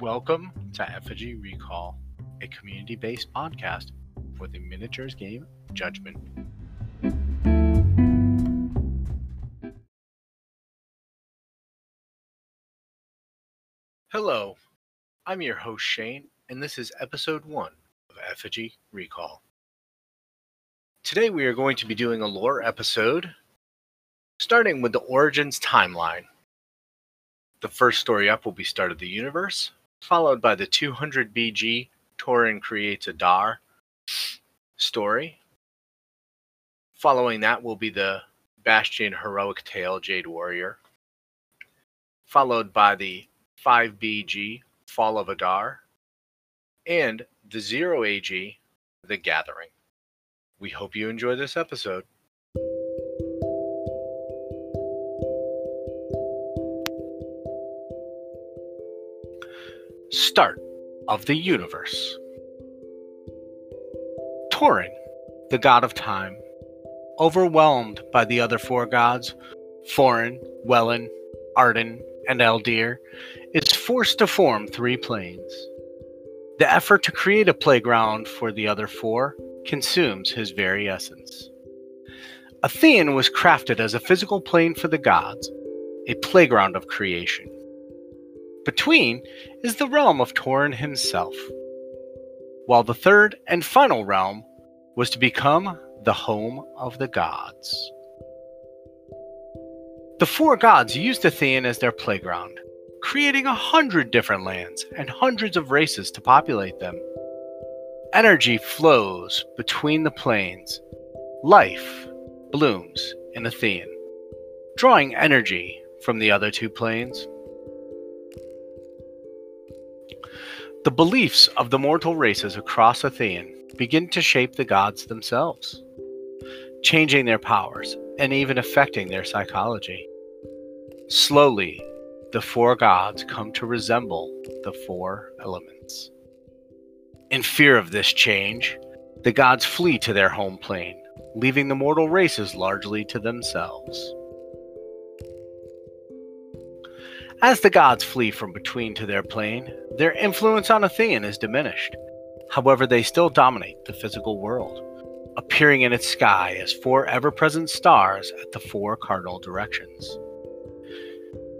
Welcome to Effigy Recall, a community based podcast for the miniatures game Judgment. Hello, I'm your host Shane, and this is episode 1 of Effigy Recall. Today we are going to be doing a lore episode, starting with the Origins timeline. The first story up will be Start of the Universe, followed by the 200 BG Torin creates Adar story. Following that will be the Bastion Heroic Tale Jade Warrior, followed by the 5BG Fall of Adar, and the 0 AG The Gathering. We hope you enjoy this episode. Start of the universe. Torin, the god of time, overwhelmed by the other four gods, Forin, Wellen, Arden, and Eldir, is forced to form three planes. The effort to create a playground for the other four consumes his very essence. Athene was crafted as a physical plane for the gods, a playground of creation. Between is the realm of Torin himself, while the third and final realm was to become the home of the gods. The four gods used Athene as their playground, creating a hundred different lands and hundreds of races to populate them. Energy flows between the planes. Life blooms in Athene, drawing energy from the other two planes. The beliefs of the mortal races across Athene begin to shape the gods themselves, changing their powers and even affecting their psychology. Slowly, the four gods come to resemble the four elements. In fear of this change, the gods flee to their home plane, leaving the mortal races largely to themselves. As the gods flee from between to their plane, their influence on Athene is diminished. However, they still dominate the physical world, appearing in its sky as four ever present stars at the four cardinal directions.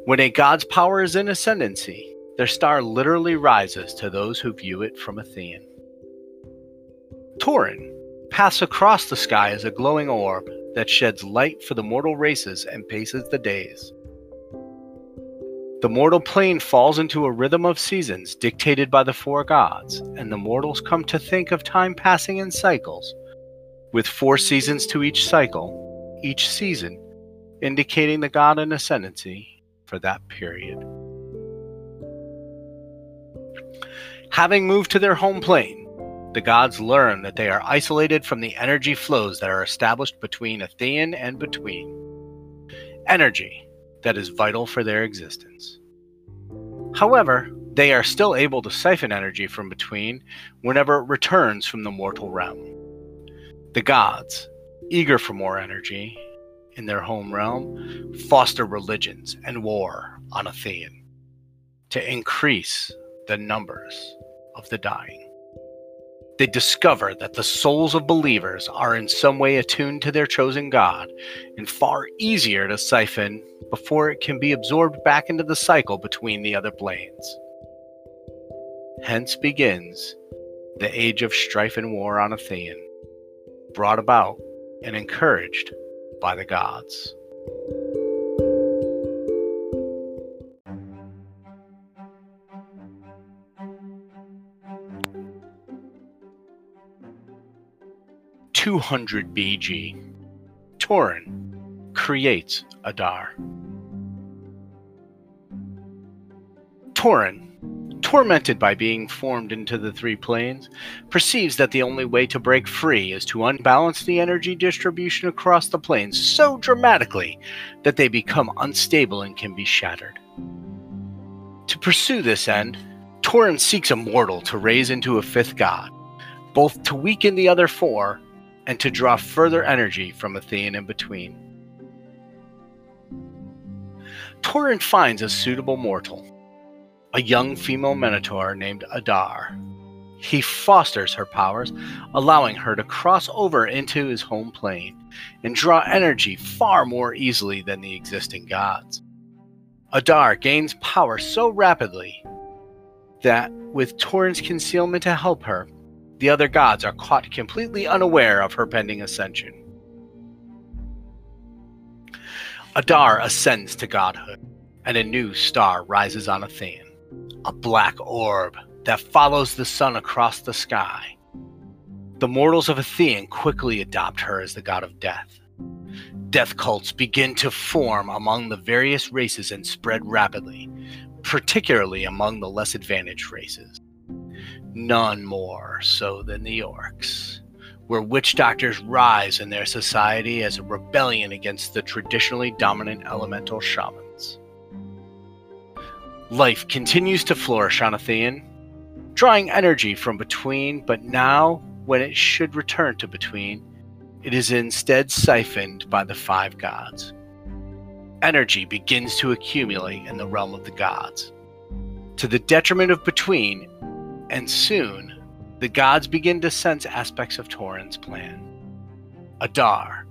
When a god's power is in ascendancy, their star literally rises to those who view it from Athene. Torin pass across the sky as a glowing orb that sheds light for the mortal races and paces the days. The mortal plane falls into a rhythm of seasons dictated by the four gods, and the mortals come to think of time passing in cycles, with four seasons to each cycle, each season indicating the god in ascendancy for that period. Having moved to their home plane, the gods learn that they are isolated from the energy flows that are established between Athene and between. Energy that is vital for their existence. However, they are still able to siphon energy from between whenever it returns from the mortal realm. The gods, eager for more energy in their home realm, foster religions and war on Athene to increase the numbers of the dying they discover that the souls of believers are in some way attuned to their chosen God and far easier to siphon before it can be absorbed back into the cycle between the other planes. Hence begins the age of strife and war on Athean, brought about and encouraged by the gods. 200 BG, Torin creates Adar. Torin, tormented by being formed into the three planes, perceives that the only way to break free is to unbalance the energy distribution across the planes so dramatically that they become unstable and can be shattered. To pursue this end, Torin seeks a mortal to raise into a fifth god, both to weaken the other four and to draw further energy from Athene in between. Torin finds a suitable mortal, a young female minotaur named Adar. He fosters her powers, allowing her to cross over into his home plane and draw energy far more easily than the existing gods. Adar gains power so rapidly that, with Torin's concealment to help her, the other gods are caught completely unaware of her pending ascension. Adar ascends to godhood, and a new star rises on Athene, a black orb that follows the sun across the sky. The mortals of Athene quickly adopt her as the god of death. Death cults begin to form among the various races and spread rapidly, particularly among the less advantaged races. None more so than the orcs, where witch doctors rise in their society as a rebellion against the traditionally dominant elemental shamans. Life continues to flourish on Athene, drawing energy from between, but now, when it should return to between, it is instead siphoned by the five gods. Energy begins to accumulate in the realm of the gods, to the detriment of between, and soon the gods begin to sense aspects of Torin's plan. Adar,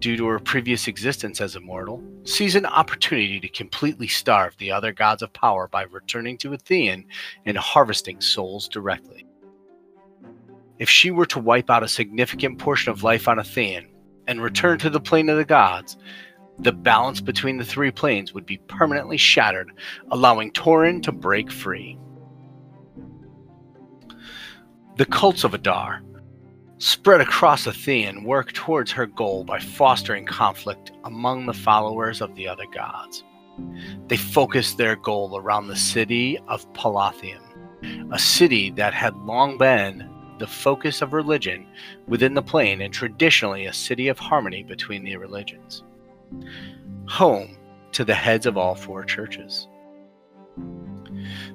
due to her previous existence as a mortal, sees an opportunity to completely starve the other gods of power by returning to Athene and harvesting souls directly. If she were to wipe out a significant portion of life on Athene and return to the plane of the gods, the balance between the three planes would be permanently shattered, allowing Torin to break free. The cults of Adar, spread across Athene, work towards her goal by fostering conflict among the followers of the other gods. They focus their goal around the city of Palathium, a city that had long been the focus of religion within the plane and traditionally a city of harmony between the religions. Home to the heads of all four churches.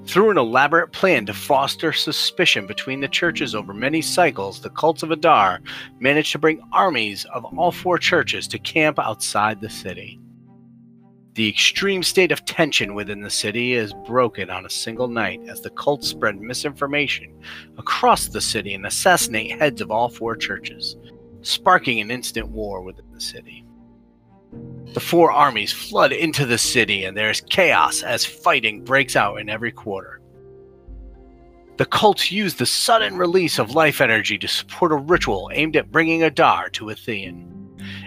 Through an elaborate plan to foster suspicion between the churches over many cycles, the cults of Adar managed to bring armies of all four churches to camp outside the city. The extreme state of tension within the city is broken on a single night as the cults spread misinformation across the city and assassinate heads of all four churches, sparking an instant war within the city. The four armies flood into the city, and there is chaos as fighting breaks out in every quarter. The cults use the sudden release of life energy to support a ritual aimed at bringing Adar to Athene.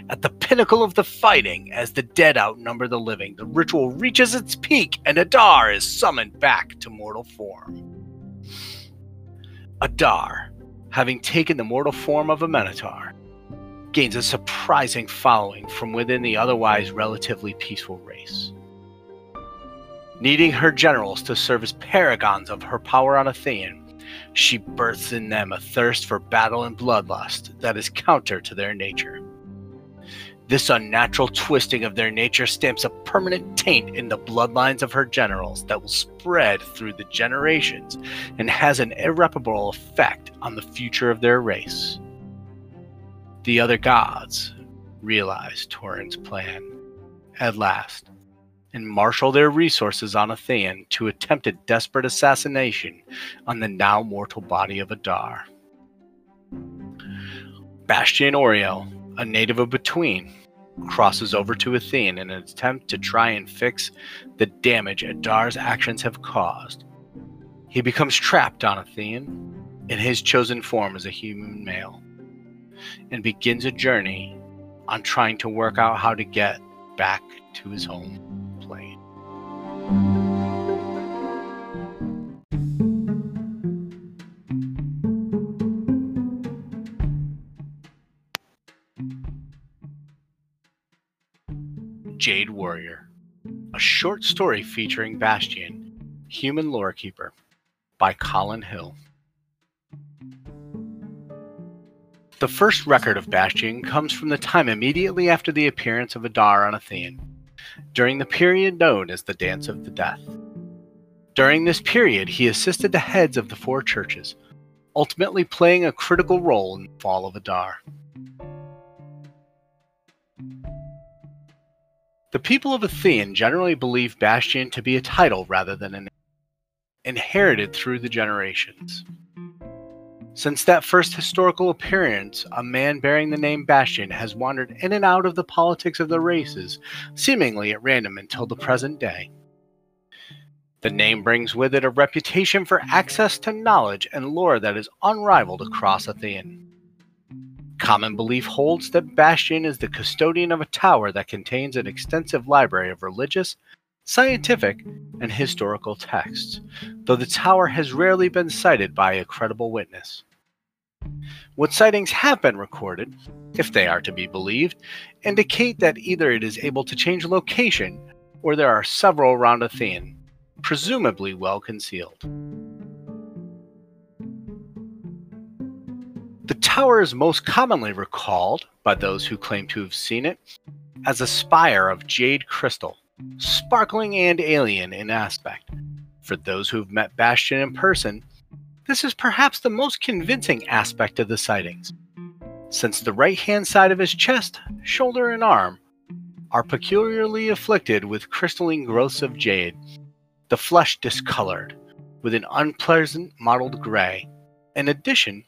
At the pinnacle of the fighting, as the dead outnumber the living, the ritual reaches its peak and Adar is summoned back to mortal form. Adar, having taken the mortal form of a Minotaur, gains a surprising following from within the otherwise relatively peaceful race. Needing her generals to serve as paragons of her power on Athene, she births in them a thirst for battle and bloodlust that is counter to their nature. This unnatural twisting of their nature stamps a permanent taint in the bloodlines of her generals that will spread through the generations and has an irreparable effect on the future of their race. The other gods realize Torin's plan at last and marshal their resources on Athene to attempt a desperate assassination on the now mortal body of Adar. Bastian Oriel, a native of Between, crosses over to Athene in an attempt to try and fix the damage Adar's actions have caused. He becomes trapped on Athene in his chosen form as a human male and begins a journey on trying to work out how to get back to his home plane. Jade Warrior, a short story featuring Bastian, human lore keeper, by Colin Hill. The first record of Bastian comes from the time immediately after the appearance of Adar on Athene, during the period known as the Dance of the Death. During this period, he assisted the heads of the four churches, ultimately playing a critical role in the fall of Adar. The people of Athene generally believe Bastian to be a title rather than a name. inherited through the generations. Since that first historical appearance, a man bearing the name Bastion has wandered in and out of the politics of the races, seemingly at random until the present day. The name brings with it a reputation for access to knowledge and lore that is unrivaled across Athene. Common belief holds that Bastion is the custodian of a tower that contains an extensive library of religious, scientific, and historical texts, though the tower has rarely been cited by a credible witness. What sightings have been recorded, if they are to be believed, indicate that either it is able to change location or there are several around Athene, presumably well concealed. The tower is most commonly recalled, by those who claim to have seen it, as a spire of jade crystal, sparkling and alien in aspect. For those who have met Bastion in person, this is perhaps the most convincing aspect of the sightings, since the right hand side of his chest, shoulder, and arm are peculiarly afflicted with crystalline growths of jade, the flesh discolored with an unpleasant mottled gray. In addition,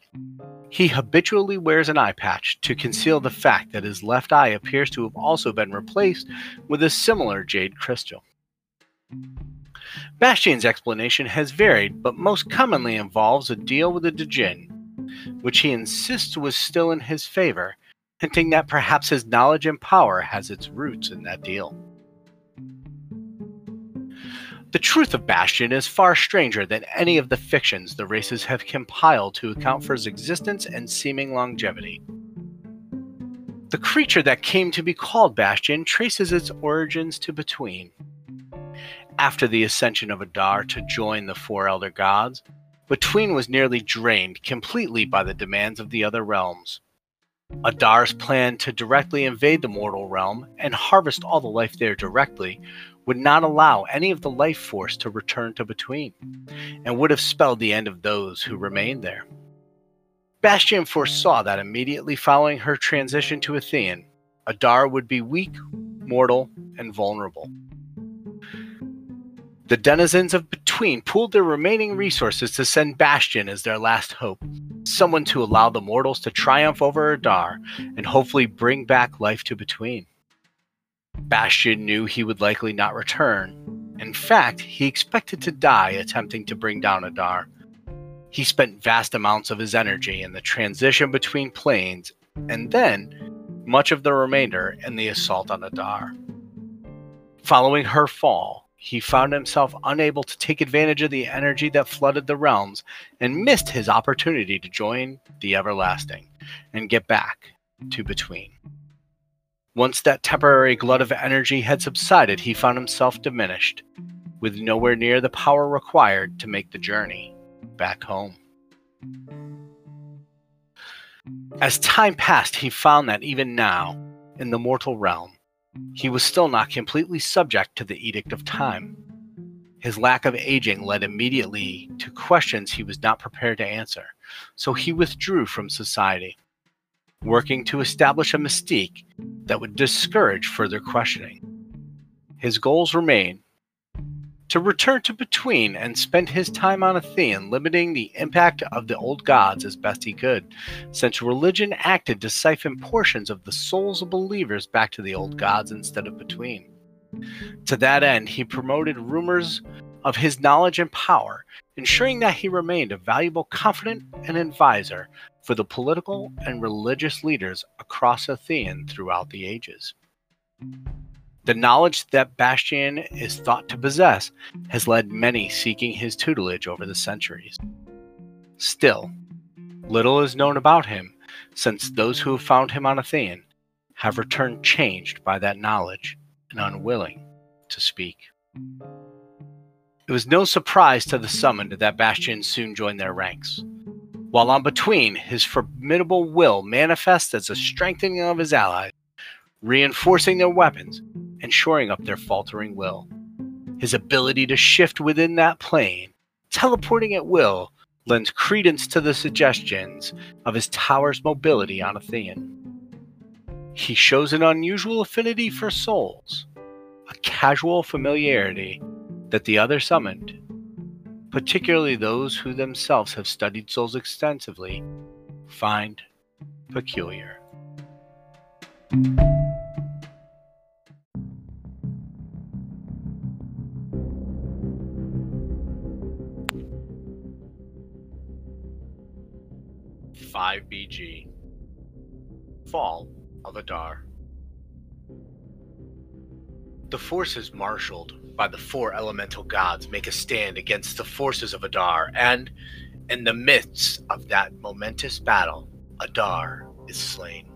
he habitually wears an eye patch to conceal the fact that his left eye appears to have also been replaced with a similar jade crystal. Bastion's explanation has varied, but most commonly involves a deal with a Djinn, which he insists was still in his favor, hinting that perhaps his knowledge and power has its roots in that deal. The truth of Bastion is far stranger than any of the fictions the races have compiled to account for his existence and seeming longevity. The creature that came to be called Bastion traces its origins to Between. After the ascension of Adar to join the four elder gods, Between was nearly drained completely by the demands of the other realms. Adar's plan to directly invade the mortal realm and harvest all the life there directly would not allow any of the life force to return to Between, and would have spelled the end of those who remained there. Bastion foresaw that immediately following her transition to Athene, Adar would be weak, mortal, and vulnerable. The denizens of Between pooled their remaining resources to send Bastion as their last hope, someone to allow the mortals to triumph over Adar and hopefully bring back life to Between. Bastion knew he would likely not return. In fact, he expected to die attempting to bring down Adar. He spent vast amounts of his energy in the transition between planes, and then much of the remainder in the assault on Adar. Following her fall, he found himself unable to take advantage of the energy that flooded the realms and missed his opportunity to join the Everlasting and get back to Between. Once that temporary glut of energy had subsided, he found himself diminished, with nowhere near the power required to make the journey back home. As time passed, he found that even now, in the mortal realm, he was still not completely subject to the edict of time. His lack of aging led immediately to questions he was not prepared to answer, so he withdrew from society working to establish a mystique that would discourage further questioning. His goals remain to return to Between and spend his time on Athene, limiting the impact of the old gods as best he could, since religion acted to siphon portions of the souls of believers back to the old gods instead of Between. To that end, he promoted rumors of his knowledge and power, ensuring that he remained a valuable confidant and advisor for the political and religious leaders across Athene throughout the ages. The knowledge that Bastian is thought to possess has led many seeking his tutelage over the centuries. Still, little is known about him, since those who have found him on Athene have returned changed by that knowledge and unwilling to speak. It was no surprise to the summoned that Bastion soon joined their ranks. While on between, his formidable will manifests as a strengthening of his allies, reinforcing their weapons and shoring up their faltering will. His ability to shift within that plane, teleporting at will, lends credence to the suggestions of his tower's mobility on Athene. He shows an unusual affinity for souls, a casual familiarity that the other summoned particularly those who themselves have studied souls extensively, find peculiar. Five BG Fall of Adar. The forces marshaled by the four elemental gods make a stand against the forces of Adar, and in the midst of that momentous battle, Adar is slain.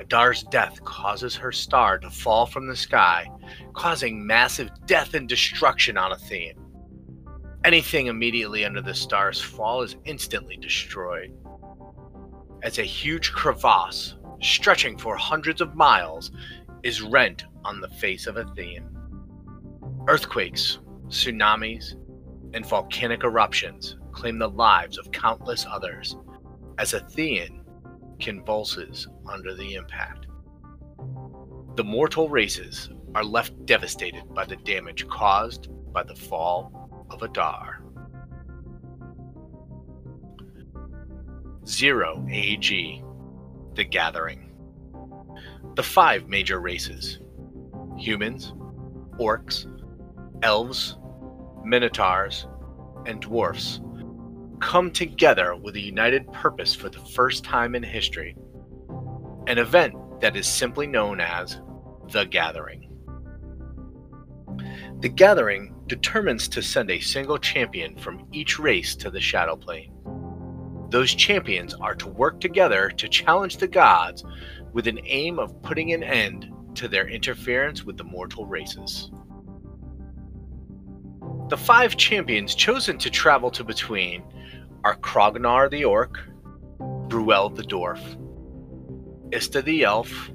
Adar's death causes her star to fall from the sky, causing massive death and destruction on Athene. Anything immediately under the star's fall is instantly destroyed. As a huge crevasse, stretching for hundreds of miles, is rent on the face of Athene. Earthquakes, tsunamis, and volcanic eruptions claim the lives of countless others as Athene convulses under the impact. The mortal races are left devastated by the damage caused by the fall of Adar. Zero AG The Gathering. The five major races humans, orcs, elves, minotaurs, and dwarfs come together with a united purpose for the first time in history. An event that is simply known as the Gathering. The Gathering determines to send a single champion from each race to the Shadow Plane. Those champions are to work together to challenge the gods with an aim of putting an end to their interference with the mortal races. The five champions chosen to travel to between are Krognar the Orc, Bruel the Dwarf, Ista the Elf,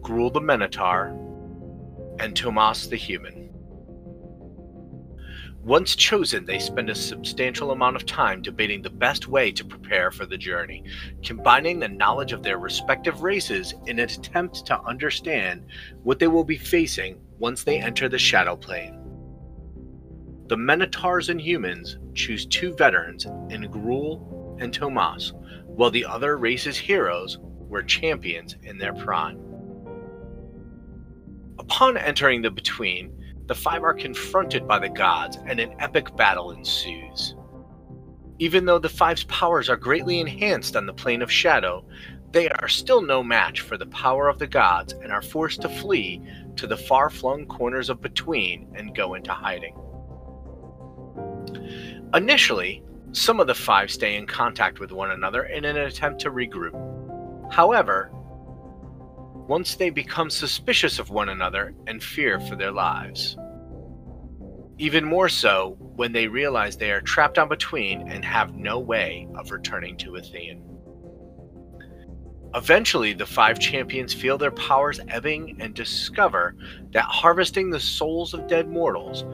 Gruul the Minotaur, and Tomas the Human. Once chosen, they spend a substantial amount of time debating the best way to prepare for the journey, combining the knowledge of their respective races in an attempt to understand what they will be facing once they enter the Shadow Plane. The Minotaurs and humans choose two veterans in Gruul and Tomas, while the other race's heroes were champions in their prime. Upon entering the Between, the five are confronted by the gods and an epic battle ensues. Even though the Five's powers are greatly enhanced on the plane of shadow, they are still no match for the power of the gods and are forced to flee to the far flung corners of Between and go into hiding. Initially, some of the five stay in contact with one another in an attempt to regroup. However, once they become suspicious of one another and fear for their lives. Even more so when they realize they are trapped on between and have no way of returning to Athene. Eventually, the five champions feel their powers ebbing and discover that harvesting the souls of dead mortals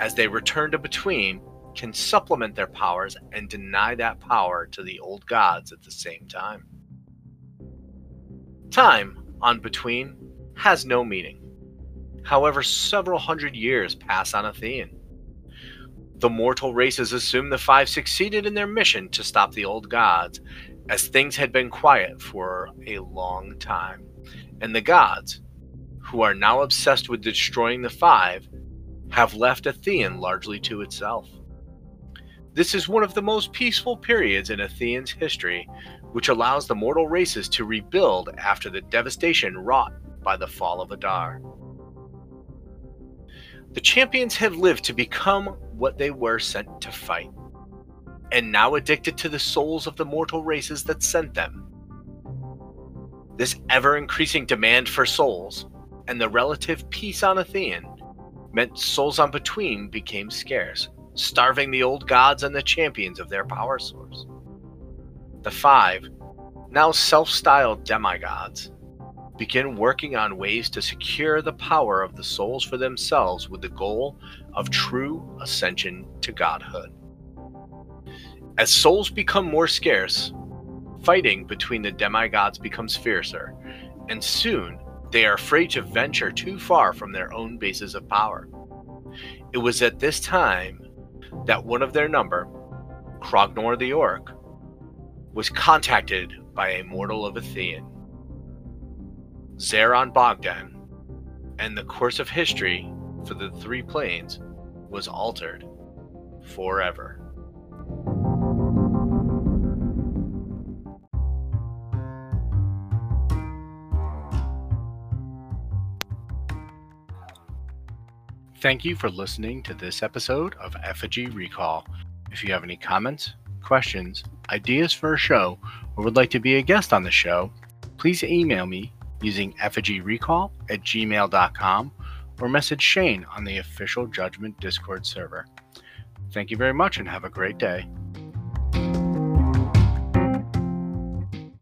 as they return to Between can supplement their powers and deny that power to the old gods at the same time. Time on Between has no meaning. However, several hundred years pass on Athene. The mortal races assume the five succeeded in their mission to stop the old gods, as things had been quiet for a long time. And the gods, who are now obsessed with destroying the five, have left Athene largely to itself. This is one of the most peaceful periods in Athens history, which allows the mortal races to rebuild after the devastation wrought by the fall of Adar. The champions have lived to become what they were sent to fight, and now addicted to the souls of the mortal races that sent them. This ever increasing demand for souls, and the relative peace on Athene, meant souls on between became scarce, starving the old gods and the champions of their power source. The five, now self styled demigods, begin working on ways to secure the power of the souls for themselves with the goal of true ascension to godhood. As souls become more scarce, fighting between the demigods becomes fiercer, and soon they are afraid to venture too far from their own bases of power. It was at this time that one of their number, Krognar the Orc, was contacted by a mortal of Athene, Zeron Bogdan, and the course of history for the three planes was altered forever. Thank you for listening to this episode of Effigy Recall. If you have any comments, questions, ideas for a show, or would like to be a guest on the show, please email me using effigyrecall at gmail.com or message Shane on the official Judgment Discord server. Thank you very much and have a great day.